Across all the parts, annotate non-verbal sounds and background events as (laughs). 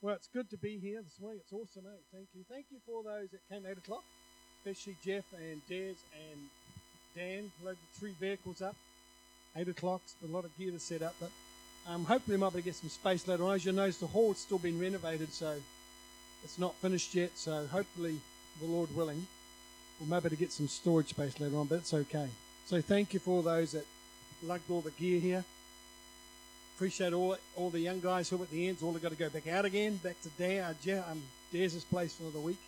Well, it's good to be here this morning. It's awesome, eh? Thank you. Thank you for those that came 8 o'clock, especially Jeff and Des and Dan. Loaded three vehicles up. 8 o'clock, a lot of gear to set up, but um, hopefully we might be able to get some space later on. As you notice, the hall's still been renovated, so it's not finished yet. So hopefully, the Lord willing, we'll maybe to get some storage space later on, but it's okay. So thank you for those that lugged all the gear here. Appreciate all all the young guys who at the ends. All have got to go back out again, back to Dan, uh, um, Des' place for the week.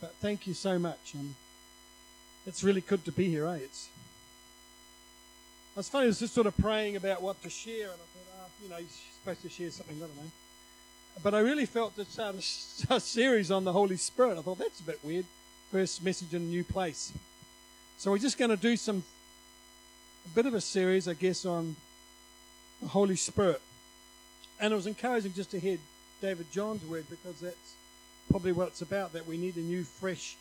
But thank you so much. Um, it's really good to be here, eh? It's, it's funny, I was just sort of praying about what to share, and I thought, oh, you know, you're supposed to share something, I don't know. But I really felt to start a, a series on the Holy Spirit. I thought, that's a bit weird. First message in a new place. So we're just going to do some, a bit of a series, I guess, on the Holy Spirit. And it was encouraging just to hear David John's word because that's probably what it's about that we need a new, fresh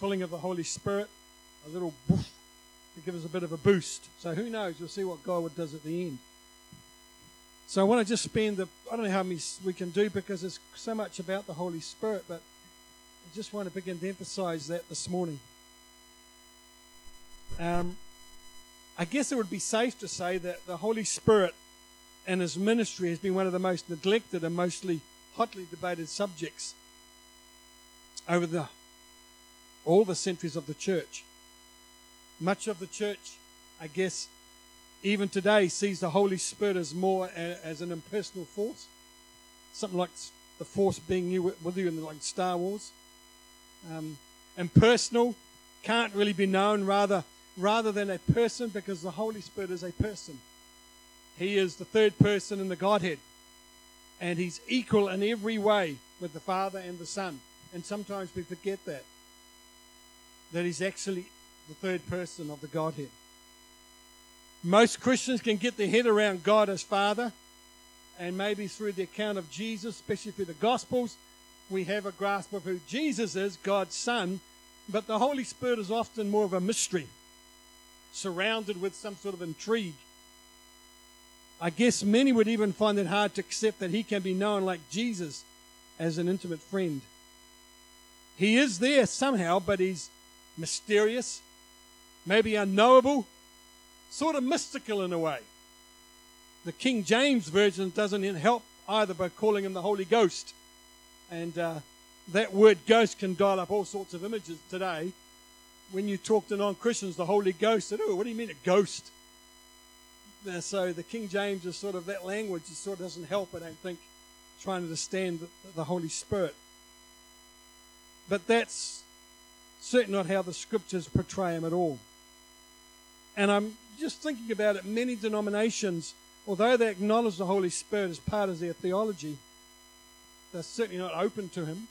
filling of the Holy Spirit, a little woof to give us a bit of a boost. So who knows? We'll see what God does at the end. So I want to just spend the, I don't know how many we can do because there's so much about the Holy Spirit, but I just want to begin to emphasize that this morning. Um, I guess it would be safe to say that the Holy Spirit and his ministry has been one of the most neglected and mostly hotly debated subjects over the all the centuries of the church. Much of the church, I guess, even today sees the Holy Spirit as more a, as an impersonal force, something like the force being you with you in like Star Wars. Um, impersonal can't really be known rather rather than a person because the Holy Spirit is a person. He is the third person in the Godhead. And he's equal in every way with the Father and the Son. And sometimes we forget that. That he's actually the third person of the Godhead. Most Christians can get their head around God as Father, and maybe through the account of Jesus, especially through the Gospels, we have a grasp of who Jesus is, God's Son, but the Holy Spirit is often more of a mystery, surrounded with some sort of intrigue. I guess many would even find it hard to accept that he can be known like Jesus as an intimate friend. He is there somehow, but he's mysterious, maybe unknowable, sort of mystical in a way. The King James Version doesn't help either by calling him the Holy Ghost. And uh, that word ghost can dial up all sorts of images today. When you talk to non Christians, the Holy Ghost, said, Oh, what do you mean a ghost? So the King James is sort of that language. It sort of doesn't help, I don't think, trying to understand the, the Holy Spirit. But that's certainly not how the scriptures portray him at all. And I'm just thinking about it. Many denominations, although they acknowledge the Holy Spirit as part of their theology, they're certainly not open to him.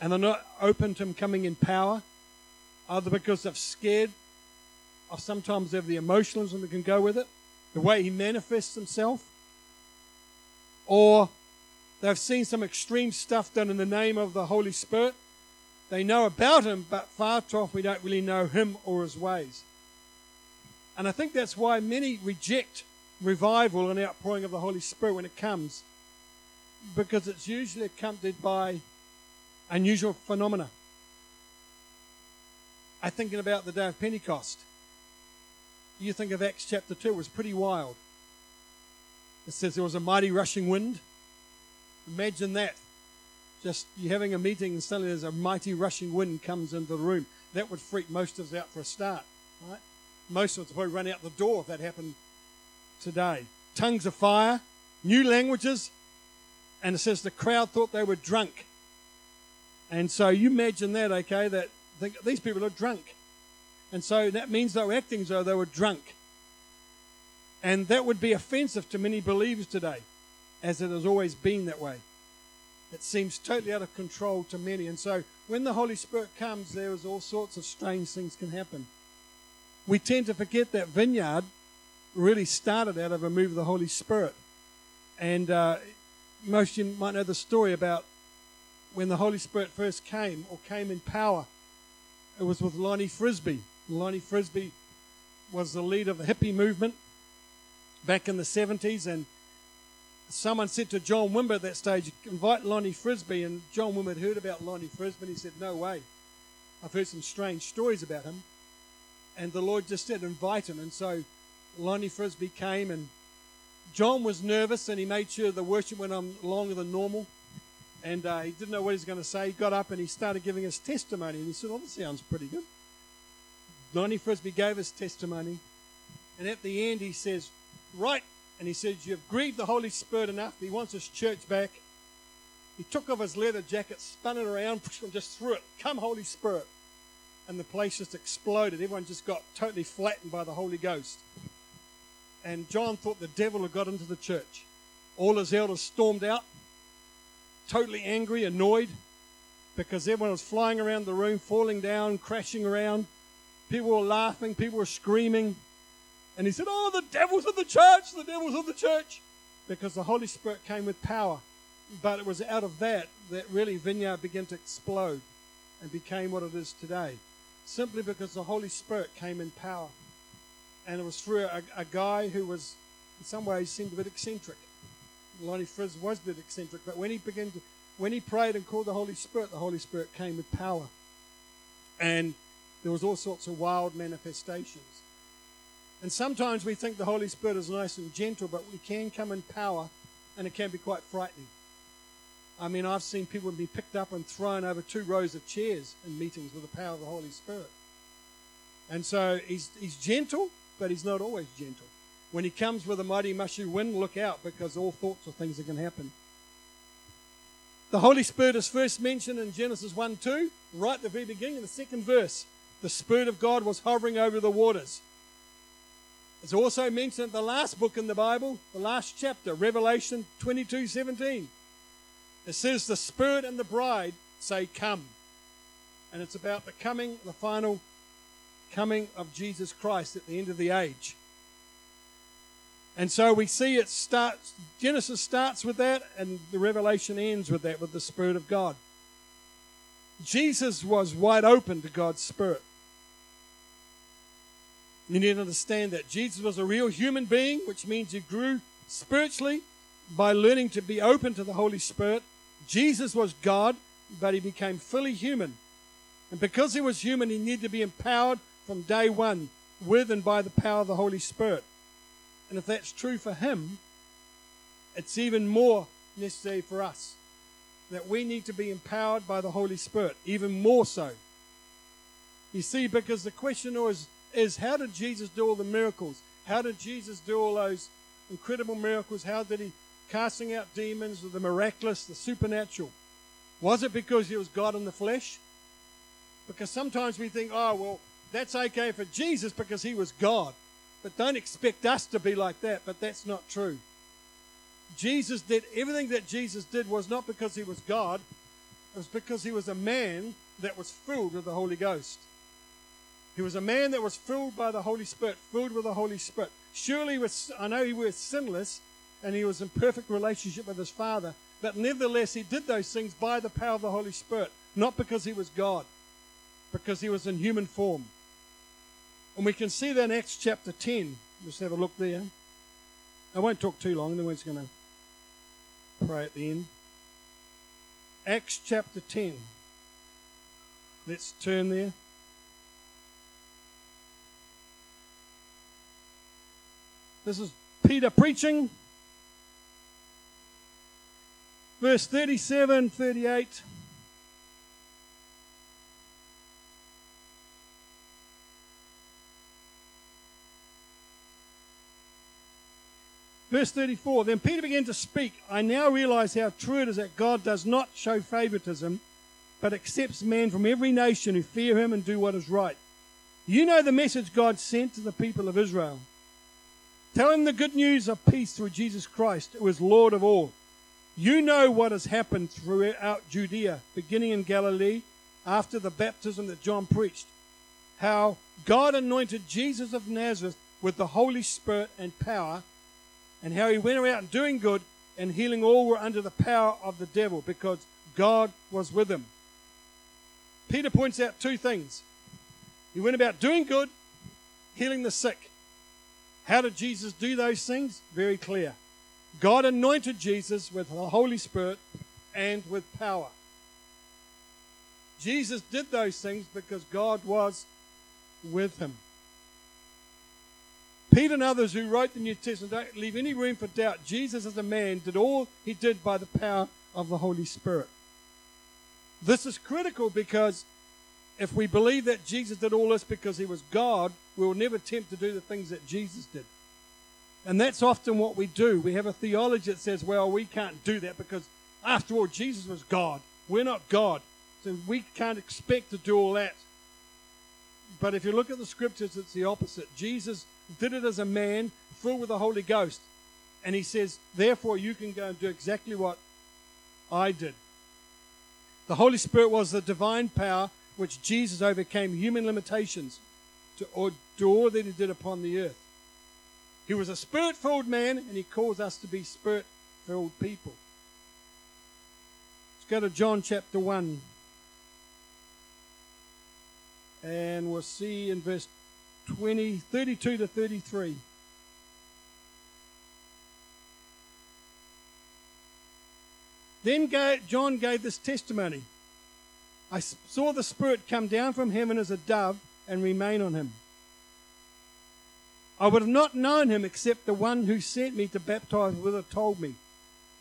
And they're not open to him coming in power, either because they're scared of sometimes of the emotionalism that can go with it, the way he manifests himself, or they've seen some extreme stuff done in the name of the Holy Spirit. They know about him, but far too often we don't really know him or his ways. And I think that's why many reject revival and outpouring of the Holy Spirit when it comes, because it's usually accompanied by unusual phenomena. I'm thinking about the day of Pentecost you think of Acts chapter 2, it was pretty wild. It says there was a mighty rushing wind. Imagine that. Just you having a meeting and suddenly there's a mighty rushing wind comes into the room. That would freak most of us out for a start, right? Most of us would probably run out the door if that happened today. Tongues of fire, new languages, and it says the crowd thought they were drunk. And so you imagine that, okay, that these people are drunk. And so that means they were acting as though they were drunk. And that would be offensive to many believers today, as it has always been that way. It seems totally out of control to many. And so when the Holy Spirit comes, there is all sorts of strange things can happen. We tend to forget that vineyard really started out of a move of the Holy Spirit. And uh, most of you might know the story about when the Holy Spirit first came or came in power. It was with Lonnie Frisbee. Lonnie Frisbee was the leader of the hippie movement back in the 70s, and someone said to John Wimber at that stage, invite Lonnie Frisbee, and John Wimber had heard about Lonnie Frisbee, and he said, no way. I've heard some strange stories about him. And the Lord just said, invite him. And so Lonnie Frisbee came, and John was nervous, and he made sure the worship went on longer than normal. And uh, he didn't know what he was going to say. He got up and he started giving his testimony. And he said, Oh, this sounds pretty good. Lonnie Frisbee gave his testimony. And at the end, he says, Right. And he says, You've grieved the Holy Spirit enough. He wants his church back. He took off his leather jacket, spun it around, (laughs) and just threw it. Come, Holy Spirit. And the place just exploded. Everyone just got totally flattened by the Holy Ghost. And John thought the devil had got into the church. All his elders stormed out totally angry, annoyed, because everyone was flying around the room, falling down, crashing around. People were laughing, people were screaming. And he said, Oh, the devil's of the church, the devil's of the church. Because the Holy Spirit came with power. But it was out of that that really Vineyard began to explode and became what it is today. Simply because the Holy Spirit came in power. And it was through a, a guy who was, in some ways, seemed a bit eccentric. Lonnie Frizz was a bit eccentric, but when he began to, when he prayed and called the Holy Spirit, the Holy Spirit came with power. And there was all sorts of wild manifestations. And sometimes we think the Holy Spirit is nice and gentle, but we can come in power and it can be quite frightening. I mean, I've seen people be picked up and thrown over two rows of chairs in meetings with the power of the Holy Spirit. And so he's, he's gentle, but he's not always gentle. When he comes with a mighty mushy wind, look out because all sorts of things are going to happen. The Holy Spirit is first mentioned in Genesis 1 2, right at the very beginning, in the second verse. The Spirit of God was hovering over the waters. It's also mentioned in the last book in the Bible, the last chapter, Revelation 22 17. It says, The Spirit and the bride say, Come. And it's about the coming, the final coming of Jesus Christ at the end of the age. And so we see it starts, Genesis starts with that, and the Revelation ends with that, with the Spirit of God. Jesus was wide open to God's Spirit. You need to understand that Jesus was a real human being, which means he grew spiritually by learning to be open to the Holy Spirit. Jesus was God, but he became fully human. And because he was human, he needed to be empowered from day one with and by the power of the Holy Spirit. And if that's true for him, it's even more necessary for us that we need to be empowered by the Holy Spirit, even more so. You see, because the question is, is how did Jesus do all the miracles? How did Jesus do all those incredible miracles? How did he casting out demons, the miraculous, the supernatural? Was it because he was God in the flesh? Because sometimes we think, oh, well, that's okay for Jesus because he was God. But don't expect us to be like that, but that's not true. Jesus did everything that Jesus did was not because he was God, it was because he was a man that was filled with the Holy Ghost. He was a man that was filled by the Holy Spirit, filled with the Holy Spirit. Surely, was, I know he was sinless and he was in perfect relationship with his Father, but nevertheless, he did those things by the power of the Holy Spirit, not because he was God, because he was in human form. And we can see that in Acts chapter 10. Just have a look there. I won't talk too long, then we're just going to pray at the end. Acts chapter 10. Let's turn there. This is Peter preaching. Verse 37, 38. Verse 34 Then Peter began to speak. I now realize how true it is that God does not show favoritism, but accepts men from every nation who fear him and do what is right. You know the message God sent to the people of Israel. Tell him the good news of peace through Jesus Christ, who is Lord of all. You know what has happened throughout Judea, beginning in Galilee, after the baptism that John preached. How God anointed Jesus of Nazareth with the Holy Spirit and power and how he went around doing good and healing all were under the power of the devil because God was with him. Peter points out two things. He went about doing good, healing the sick. How did Jesus do those things? Very clear. God anointed Jesus with the Holy Spirit and with power. Jesus did those things because God was with him. Peter and others who wrote the New Testament don't leave any room for doubt. Jesus, as a man, did all he did by the power of the Holy Spirit. This is critical because if we believe that Jesus did all this because he was God, we will never attempt to do the things that Jesus did. And that's often what we do. We have a theology that says, well, we can't do that because, after all, Jesus was God. We're not God. So we can't expect to do all that. But if you look at the scriptures, it's the opposite. Jesus did it as a man, filled with the Holy Ghost. And he says, therefore, you can go and do exactly what I did. The Holy Spirit was the divine power which Jesus overcame human limitations to do that he did upon the earth. He was a spirit filled man, and he calls us to be spirit filled people. Let's go to John chapter 1. And we'll see in verse 20, 32 to 33. Then John gave this testimony I saw the Spirit come down from heaven as a dove and remain on him. I would have not known him except the one who sent me to baptize with it told me.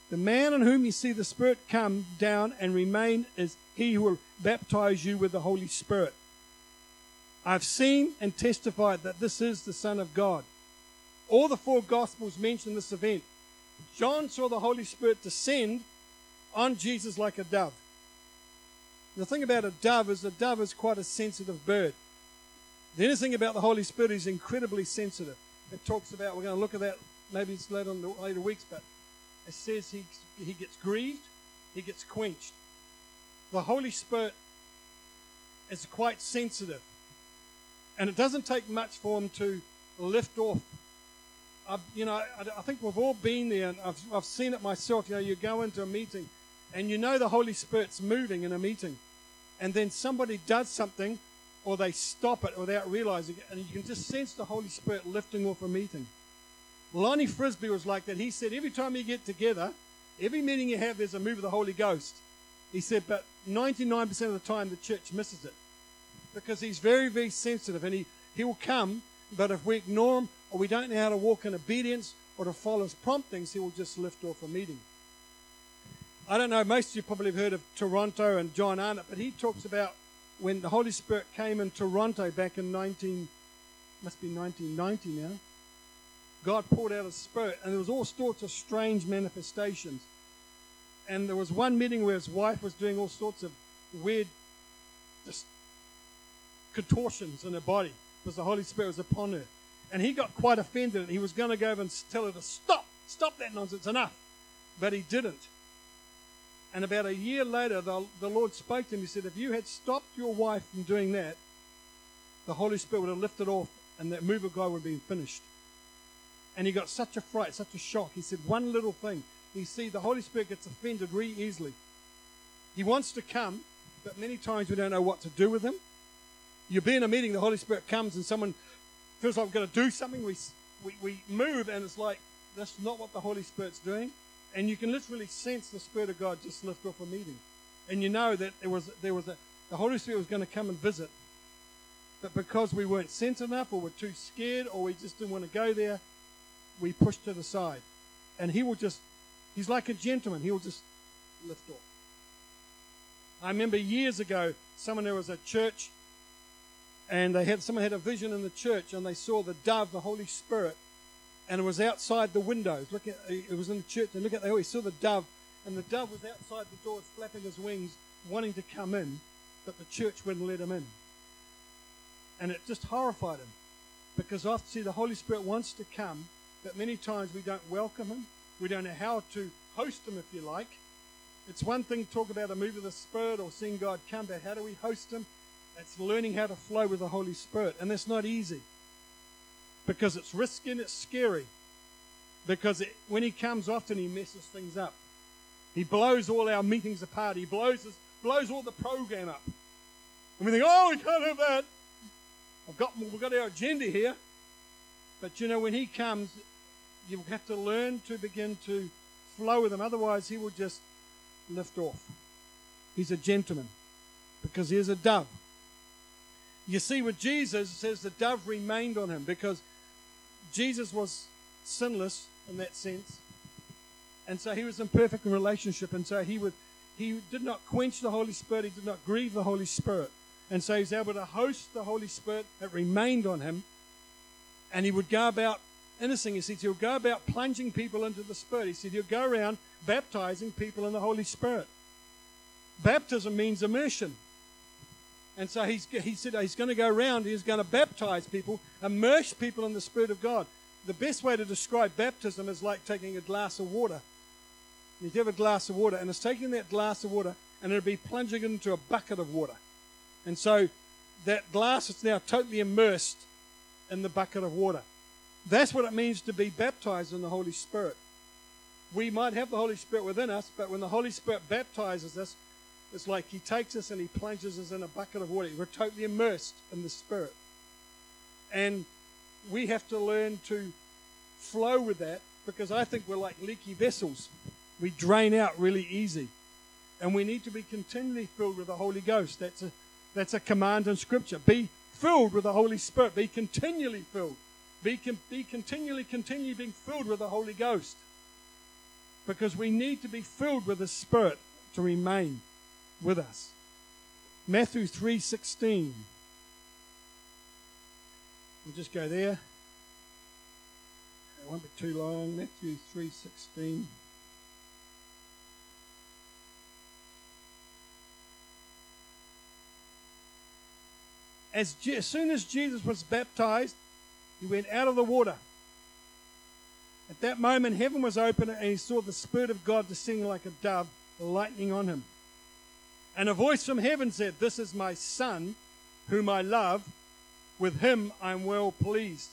The man on whom you see the Spirit come down and remain is he who will baptize you with the Holy Spirit. I've seen and testified that this is the Son of God. All the four Gospels mention this event. John saw the Holy Spirit descend on Jesus like a dove. The thing about a dove is a dove is quite a sensitive bird. The thing about the Holy Spirit is incredibly sensitive. It talks about, we're going to look at that maybe it's later in the later weeks, but it says he, he gets grieved, he gets quenched. The Holy Spirit is quite sensitive. And it doesn't take much for him to lift off. I, you know, I, I, think we've all been there, and I've, I've seen it myself. You know, you go into a meeting, and you know the Holy Spirit's moving in a meeting, and then somebody does something, or they stop it without realizing it, and you can just sense the Holy Spirit lifting off a meeting. Lonnie Frisbee was like that. He said every time you get together, every meeting you have, there's a move of the Holy Ghost. He said, but 99% of the time, the church misses it because he's very, very sensitive and he, he will come, but if we ignore him or we don't know how to walk in obedience or to follow his promptings, he will just lift off a meeting. I don't know, most of you probably have heard of Toronto and John Arnott, but he talks about when the Holy Spirit came in Toronto back in 19, must be 1990 now. God poured out His Spirit, and there was all sorts of strange manifestations. And there was one meeting where his wife was doing all sorts of weird, just contortions in her body because the Holy Spirit was upon her. And he got quite offended and he was going to go over and tell her to stop, stop that nonsense, enough. But he didn't. And about a year later, the, the Lord spoke to him. He said, If you had stopped your wife from doing that, the Holy Spirit would have lifted off and that move of God would have been finished. And he got such a fright, such a shock. He said, One little thing. You see, the Holy Spirit gets offended really easily. He wants to come, but many times we don't know what to do with him you be in a meeting, the Holy Spirit comes and someone feels like we're going to do something. We, we, we move and it's like, that's not what the Holy Spirit's doing. And you can literally sense the Spirit of God just lift off a meeting. And you know that there was, there was a, the Holy Spirit was going to come and visit. But because we weren't sent enough or were too scared or we just didn't want to go there, we pushed to the side. And he will just, he's like a gentleman. He will just lift off. I remember years ago, someone there was a church and they had someone had a vision in the church and they saw the dove the holy spirit and it was outside the windows. Look at it was in the church and look at they always saw the dove and the dove was outside the doors flapping his wings wanting to come in but the church wouldn't let him in. And it just horrified him because often see the holy spirit wants to come but many times we don't welcome him. We don't know how to host him if you like. It's one thing to talk about a move of the spirit or seeing god come but how do we host him? It's learning how to flow with the Holy Spirit. And that's not easy because it's risky and it's scary. Because it, when He comes, often He messes things up. He blows all our meetings apart. He blows, us, blows all the program up. And we think, oh, we can't have that. I've got, we've got our agenda here. But you know, when He comes, you have to learn to begin to flow with him. Otherwise, he will just lift off. He's a gentleman because he is a dove. You see, with Jesus, it says the dove remained on him because Jesus was sinless in that sense. And so he was in perfect relationship. And so he would he did not quench the Holy Spirit, he did not grieve the Holy Spirit. And so he's able to host the Holy Spirit that remained on him. And he would go about innocent. He said he'll go about plunging people into the Spirit. He said he'll go around baptizing people in the Holy Spirit. Baptism means immersion. And so he's, he said he's going to go around, he's going to baptize people, immerse people in the Spirit of God. The best way to describe baptism is like taking a glass of water. You have a glass of water, and it's taking that glass of water and it'll be plunging it into a bucket of water. And so that glass is now totally immersed in the bucket of water. That's what it means to be baptized in the Holy Spirit. We might have the Holy Spirit within us, but when the Holy Spirit baptizes us, it's like He takes us and He plunges us in a bucket of water. We're totally immersed in the Spirit. And we have to learn to flow with that because I think we're like leaky vessels. We drain out really easy. And we need to be continually filled with the Holy Ghost. That's a, that's a command in Scripture. Be filled with the Holy Spirit. Be continually filled. Be, be continually, continually being filled with the Holy Ghost. Because we need to be filled with the Spirit to remain with us. Matthew 3.16. We'll just go there. It won't be too long. Matthew 3.16. As, as soon as Jesus was baptized, he went out of the water. At that moment, heaven was open, and he saw the Spirit of God descending like a dove, lightning on him. And a voice from heaven said, This is my Son, whom I love. With him I'm well pleased.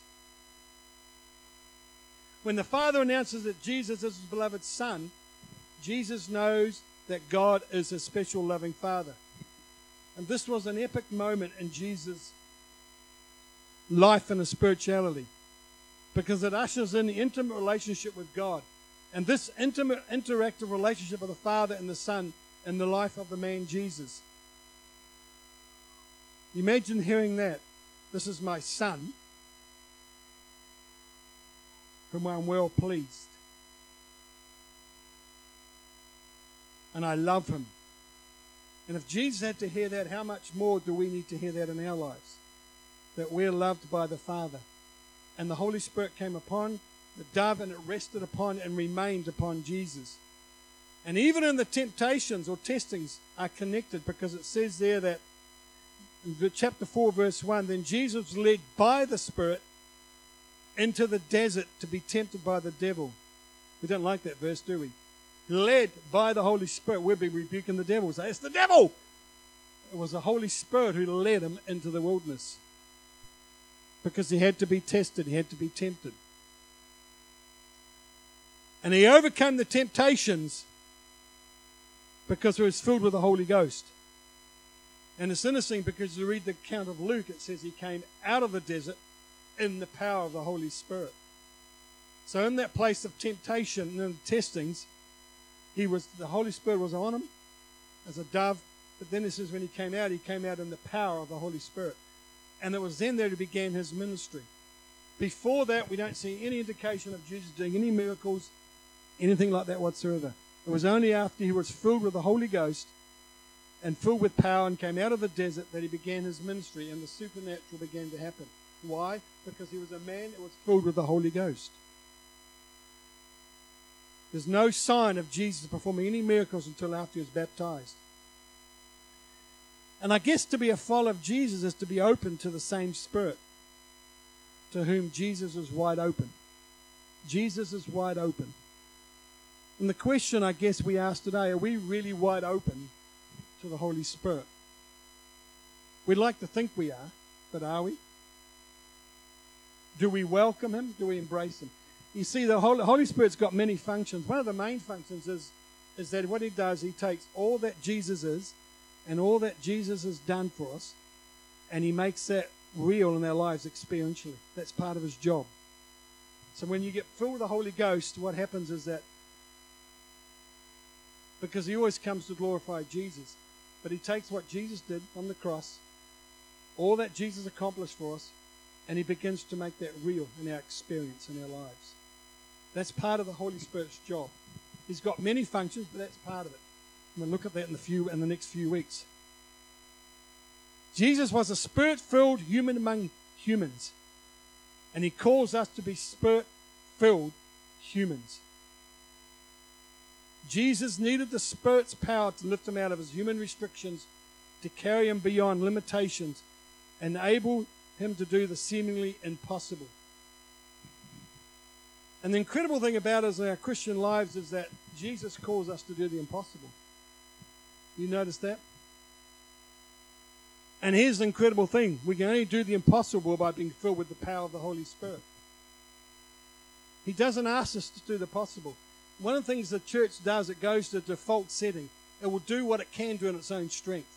When the Father announces that Jesus is his beloved Son, Jesus knows that God is a special loving Father. And this was an epic moment in Jesus' life and his spirituality because it ushers in the intimate relationship with God. And this intimate, interactive relationship of the Father and the Son in the life of the man Jesus. Imagine hearing that. This is my Son, whom I'm well pleased. And I love him. And if Jesus had to hear that, how much more do we need to hear that in our lives? That we're loved by the Father. And the Holy Spirit came upon the dove and it rested upon and remained upon Jesus. And even in the temptations or testings are connected because it says there that in chapter 4, verse 1 then Jesus was led by the Spirit into the desert to be tempted by the devil. We don't like that verse, do we? led by the Holy Spirit, we'll be rebuking the devil. Say, it's the devil. It was the Holy Spirit who led him into the wilderness because he had to be tested, he had to be tempted. And he overcame the temptations because he was filled with the Holy Ghost. And it's interesting because you read the account of Luke, it says he came out of the desert in the power of the Holy Spirit. So, in that place of temptation and testings, he was the Holy Spirit was on him as a dove. But then it says when he came out, he came out in the power of the Holy Spirit. And it was then that he began his ministry. Before that, we don't see any indication of Jesus doing any miracles, anything like that whatsoever. It was only after he was filled with the Holy Ghost and filled with power and came out of the desert that he began his ministry and the supernatural began to happen. Why? Because he was a man that was filled with the Holy Ghost. There's no sign of Jesus performing any miracles until after he was baptized. And I guess to be a follower of Jesus is to be open to the same Spirit to whom Jesus is wide open. Jesus is wide open. And the question I guess we ask today are we really wide open to the Holy Spirit? We'd like to think we are, but are we? Do we welcome Him? Do we embrace Him? You see, the Holy, Spirit's got many functions. One of the main functions is, is that what he does, he takes all that Jesus is and all that Jesus has done for us, and he makes that real in our lives experientially. That's part of his job. So when you get filled with the Holy Ghost, what happens is that because he always comes to glorify Jesus, but he takes what Jesus did on the cross, all that Jesus accomplished for us, and he begins to make that real in our experience in our lives. That's part of the Holy Spirit's job. He's got many functions, but that's part of it. And we'll look at that in the few in the next few weeks. Jesus was a spirit-filled human among humans. And he calls us to be spirit-filled humans. Jesus needed the Spirit's power to lift him out of his human restrictions, to carry him beyond limitations, enable him to do the seemingly impossible. And the incredible thing about us in our Christian lives is that Jesus calls us to do the impossible. You notice that? And here's the incredible thing we can only do the impossible by being filled with the power of the Holy Spirit. He doesn't ask us to do the possible. One of the things the church does, it goes to default setting. It will do what it can do in its own strength.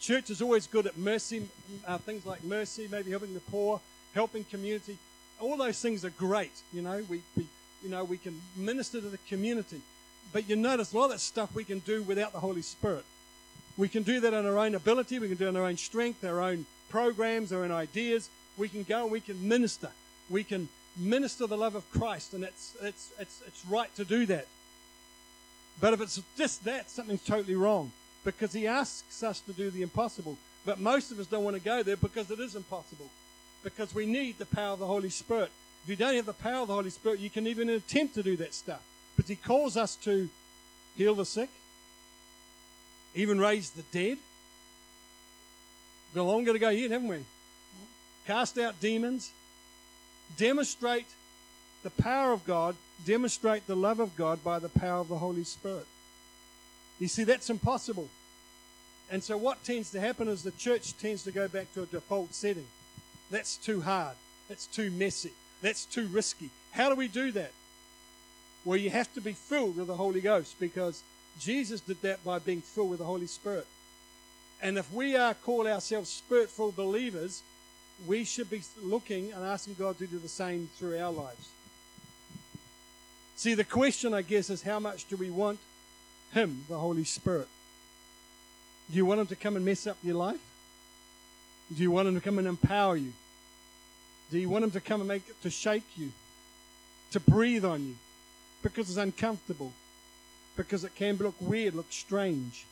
Church is always good at mercy, uh, things like mercy, maybe helping the poor, helping community. All those things are great. You know, we, we you know we can minister to the community, but you notice a lot of that stuff we can do without the Holy Spirit. We can do that on our own ability. We can do it on our own strength, our own programs, our own ideas. We can go and we can minister. We can minister the love of Christ, and it's it's it's it's right to do that. But if it's just that, something's totally wrong because he asks us to do the impossible. But most of us don't want to go there because it is impossible. Because we need the power of the Holy Spirit. If you don't have the power of the Holy Spirit, you can even attempt to do that stuff. But he calls us to heal the sick, even raise the dead. We've got longer to go yet, haven't we? Cast out demons, demonstrate the power of God, demonstrate the love of God by the power of the Holy Spirit. You see, that's impossible. And so, what tends to happen is the church tends to go back to a default setting. That's too hard. That's too messy. That's too risky. How do we do that? Well, you have to be filled with the Holy Ghost because Jesus did that by being filled with the Holy Spirit. And if we are call ourselves spirit filled believers, we should be looking and asking God to do the same through our lives. See, the question, I guess, is how much do we want him, the Holy Spirit. Do you want Him to come and mess up your life? Do you want Him to come and empower you? Do you want Him to come and make it to shake you, to breathe on you, because it's uncomfortable, because it can look weird, look strange?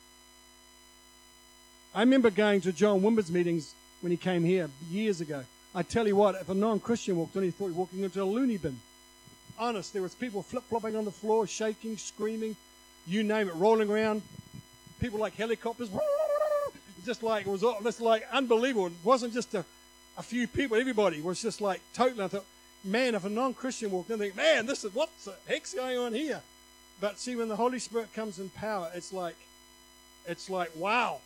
I remember going to John Wimber's meetings when he came here years ago. I tell you what, if a non-Christian walked in, he thought he was walking into a loony bin. Honest, there was people flip-flopping on the floor, shaking, screaming, you name it, rolling around. People like helicopters, (laughs) just like it was just like unbelievable. It wasn't just a, a few people; everybody was just like totally. I thought, man, if a non-Christian walked in, they think, man, this is what the heck's going on here. But see, when the Holy Spirit comes in power, it's like, it's like wow,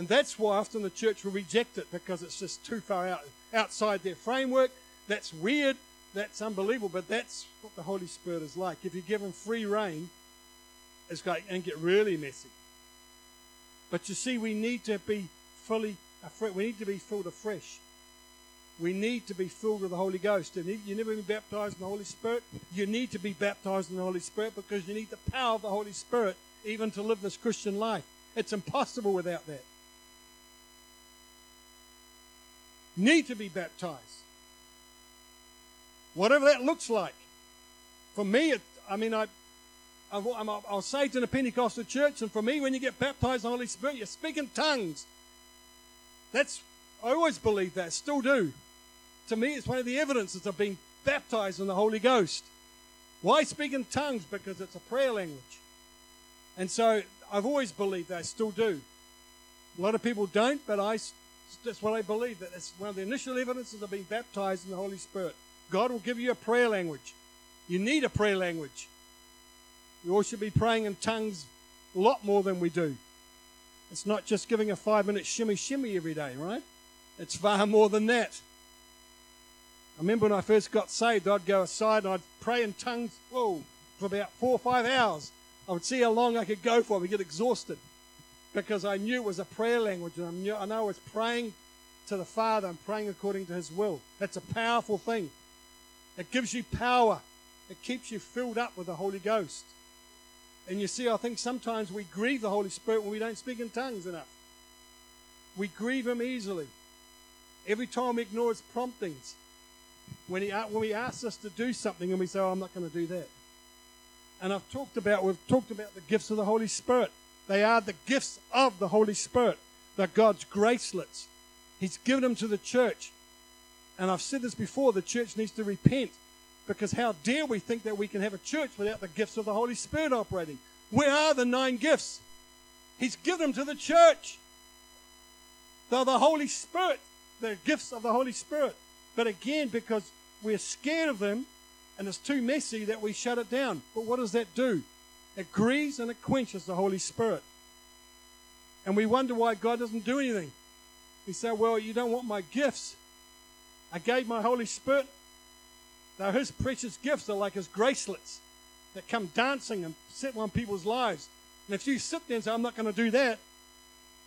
and that's why often the church will reject it because it's just too far out outside their framework. That's weird. That's unbelievable. But that's what the Holy Spirit is like. If you give him free reign, it's going to get really messy. But you see, we need to be fully, we need to be filled afresh. We need to be filled with the Holy Ghost. And you've never been baptized in the Holy Spirit. You need to be baptized in the Holy Spirit because you need the power of the Holy Spirit even to live this Christian life. It's impossible without that. Need to be baptized. Whatever that looks like. For me, it, I mean, I, I was saved in a Pentecostal church, and for me, when you get baptized in the Holy Spirit, you speak in tongues. That's I always believe that, still do. To me, it's one of the evidences of being baptized in the Holy Ghost. Why speak in tongues? Because it's a prayer language. And so I've always believed that, I still do. A lot of people don't, but I, that's what I believe. That it's one of the initial evidences of being baptized in the Holy Spirit. God will give you a prayer language. You need a prayer language. We all should be praying in tongues a lot more than we do. It's not just giving a five minute shimmy shimmy every day, right? It's far more than that. I remember when I first got saved, I'd go aside and I'd pray in tongues, whoa, for about four or five hours. I would see how long I could go for. I would get exhausted because I knew it was a prayer language and I knew know I was praying to the Father and praying according to His will. That's a powerful thing. It gives you power. It keeps you filled up with the Holy Ghost. And you see, I think sometimes we grieve the Holy Spirit when we don't speak in tongues enough. We grieve Him easily. Every time we ignore His promptings, when He uh, when He asks us to do something and we say, "Oh, I'm not going to do that." And I've talked about we've talked about the gifts of the Holy Spirit. They are the gifts of the Holy Spirit. They're God's gracelets. He's given them to the church. And I've said this before the church needs to repent because how dare we think that we can have a church without the gifts of the Holy Spirit operating? Where are the nine gifts? He's given them to the church. They're the Holy Spirit, the gifts of the Holy Spirit. But again, because we're scared of them and it's too messy that we shut it down. But what does that do? It grieves and it quenches the Holy Spirit. And we wonder why God doesn't do anything. We say, Well, you don't want my gifts. I gave my Holy Spirit. Now, his precious gifts are like his gracelets that come dancing and set on people's lives. And if you sit there and say, I'm not going to do that,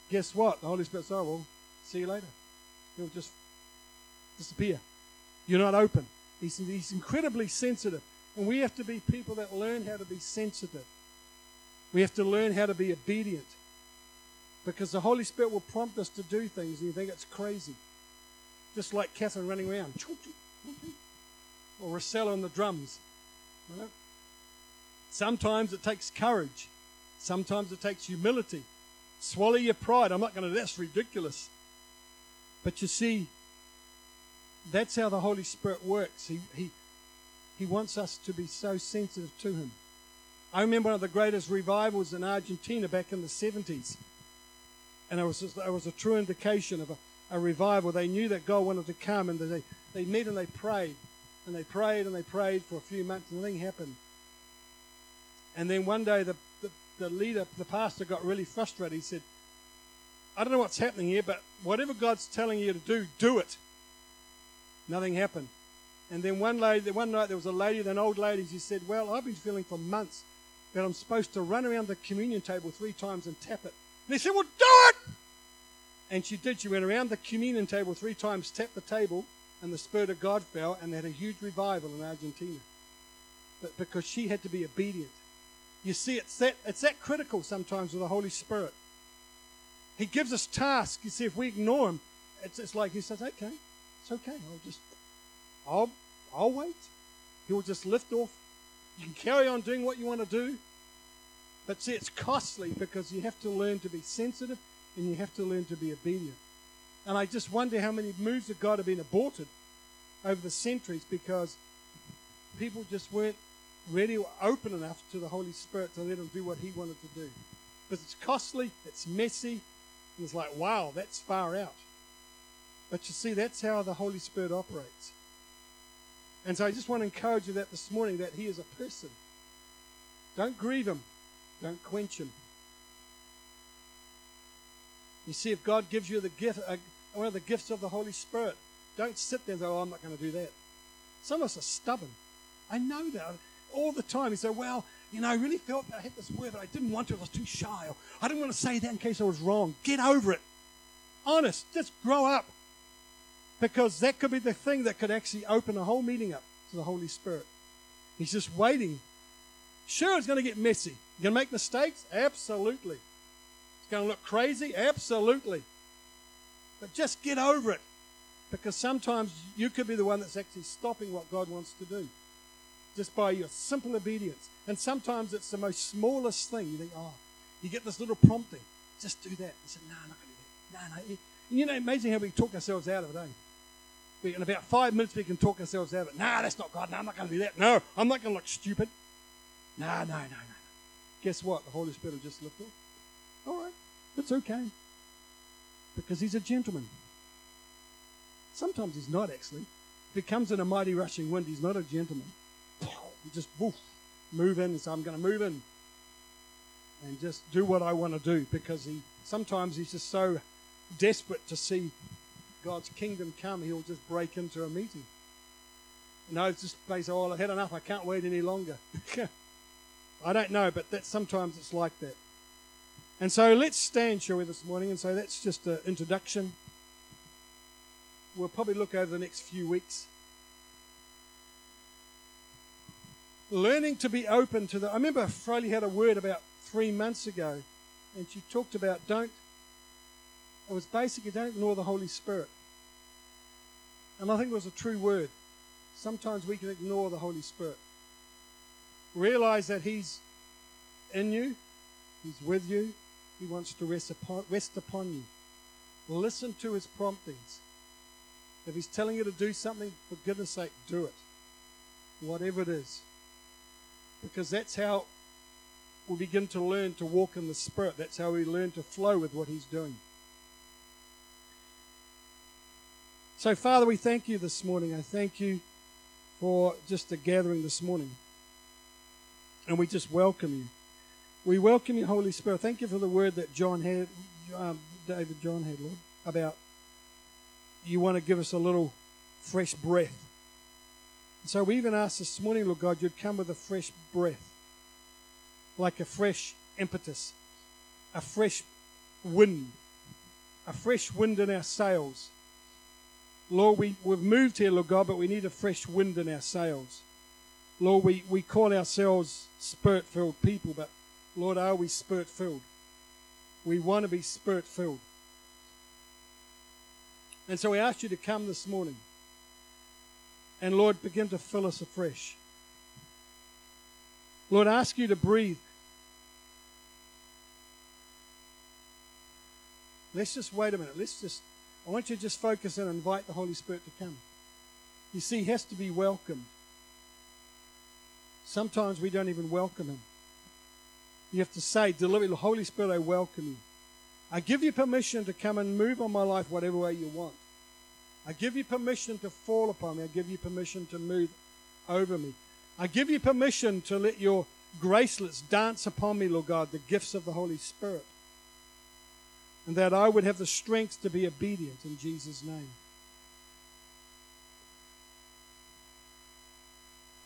guess what? The Holy Spirit says, Oh, well, see you later. He'll just disappear. You're not open. He's, he's incredibly sensitive. And we have to be people that learn how to be sensitive. We have to learn how to be obedient. Because the Holy Spirit will prompt us to do things and you think it's crazy. Just like Catherine running around. Or Rosella on the drums. Sometimes it takes courage. Sometimes it takes humility. Swallow your pride. I'm not going to, that's ridiculous. But you see, that's how the Holy Spirit works. He, he, he wants us to be so sensitive to Him. I remember one of the greatest revivals in Argentina back in the 70s. And it was, just, it was a true indication of a, a revival. They knew that God wanted to come, and they, they met and they prayed. And they prayed and they prayed for a few months, and nothing happened. And then one day, the, the, the leader, the pastor, got really frustrated. He said, I don't know what's happening here, but whatever God's telling you to do, do it. Nothing happened. And then one lady, one night there was a lady, an old lady, she said, Well, I've been feeling for months that I'm supposed to run around the communion table three times and tap it. And he said, Well, do it! And she did. She went around the communion table three times, tapped the table, and the Spirit of God fell, and they had a huge revival in Argentina. But because she had to be obedient. You see, it's that, it's that critical sometimes with the Holy Spirit. He gives us tasks. You see, if we ignore him, it's, it's like he says, okay, it's okay. I'll just, I'll, I'll wait. He will just lift off. You can carry on doing what you want to do. But see, it's costly because you have to learn to be sensitive and you have to learn to be obedient. And I just wonder how many moves of God have been aborted over the centuries because people just weren't ready or open enough to the Holy Spirit to let him do what he wanted to do. Because it's costly, it's messy, and it's like, wow, that's far out. But you see, that's how the Holy Spirit operates. And so I just want to encourage you that this morning that He is a person. Don't grieve Him. Don't quench Him. You see, if God gives you the gift, uh, one of the gifts of the Holy Spirit, don't sit there and say, "Oh, I'm not going to do that." Some of us are stubborn. I know that all the time. You say, "Well, you know, I really felt that I had this word, but I didn't want to. I was too shy. Or I didn't want to say that in case I was wrong." Get over it. Honest. Just grow up. Because that could be the thing that could actually open a whole meeting up to the Holy Spirit. He's just waiting. Sure, it's going to get messy. You're going to make mistakes? Absolutely. It's going to look crazy? Absolutely. But just get over it. Because sometimes you could be the one that's actually stopping what God wants to do just by your simple obedience. And sometimes it's the most smallest thing. You think, oh, you get this little prompting. Just do that. You say, no, I'm not going to do that. No, no. And You know, amazing how we talk ourselves out of it, eh? We, in about five minutes, we can talk ourselves out of it. Nah, that's not God. No, I'm not going to do that. No, I'm not going to look stupid. No, no, no, no, no. Guess what? The Holy Spirit will just lift off. All right, it's okay. Because he's a gentleman. Sometimes he's not, actually. If he comes in a mighty rushing wind, he's not a gentleman. He just, woof, move in. So I'm going to move in and just do what I want to do because he sometimes he's just so desperate to see God's kingdom come, he'll just break into a meeting. No, it's just they say, "Oh, I've had enough. I can't wait any longer." (laughs) I don't know, but that sometimes it's like that. And so let's stand, shall we, this morning? And so that's just an introduction. We'll probably look over the next few weeks learning to be open to the. I remember Fraley had a word about three months ago, and she talked about don't. It was basically don't ignore the Holy Spirit. And I think it was a true word. Sometimes we can ignore the Holy Spirit. Realize that He's in you, He's with you, He wants to rest upon, rest upon you. Listen to His promptings. If He's telling you to do something, for goodness sake, do it. Whatever it is. Because that's how we begin to learn to walk in the Spirit. That's how we learn to flow with what He's doing. So, Father, we thank you this morning. I thank you for just the gathering this morning. And we just welcome you. We welcome you, Holy Spirit. Thank you for the word that John had, um, David John had, Lord, about you want to give us a little fresh breath. So we even ask this morning, Lord God, you'd come with a fresh breath, like a fresh impetus, a fresh wind, a fresh wind in our sails Lord, we, we've moved here, Lord God, but we need a fresh wind in our sails. Lord, we, we call ourselves spirit filled people, but Lord, are we spirit filled? We want to be spirit filled. And so we ask you to come this morning. And Lord, begin to fill us afresh. Lord, ask you to breathe. Let's just wait a minute. Let's just I want you to just focus and invite the Holy Spirit to come. You see, he has to be welcomed. Sometimes we don't even welcome him. You have to say, deliberately, Holy Spirit, I welcome you. I give you permission to come and move on my life whatever way you want. I give you permission to fall upon me. I give you permission to move over me. I give you permission to let your gracelets dance upon me, Lord God, the gifts of the Holy Spirit and that I would have the strength to be obedient in Jesus' name.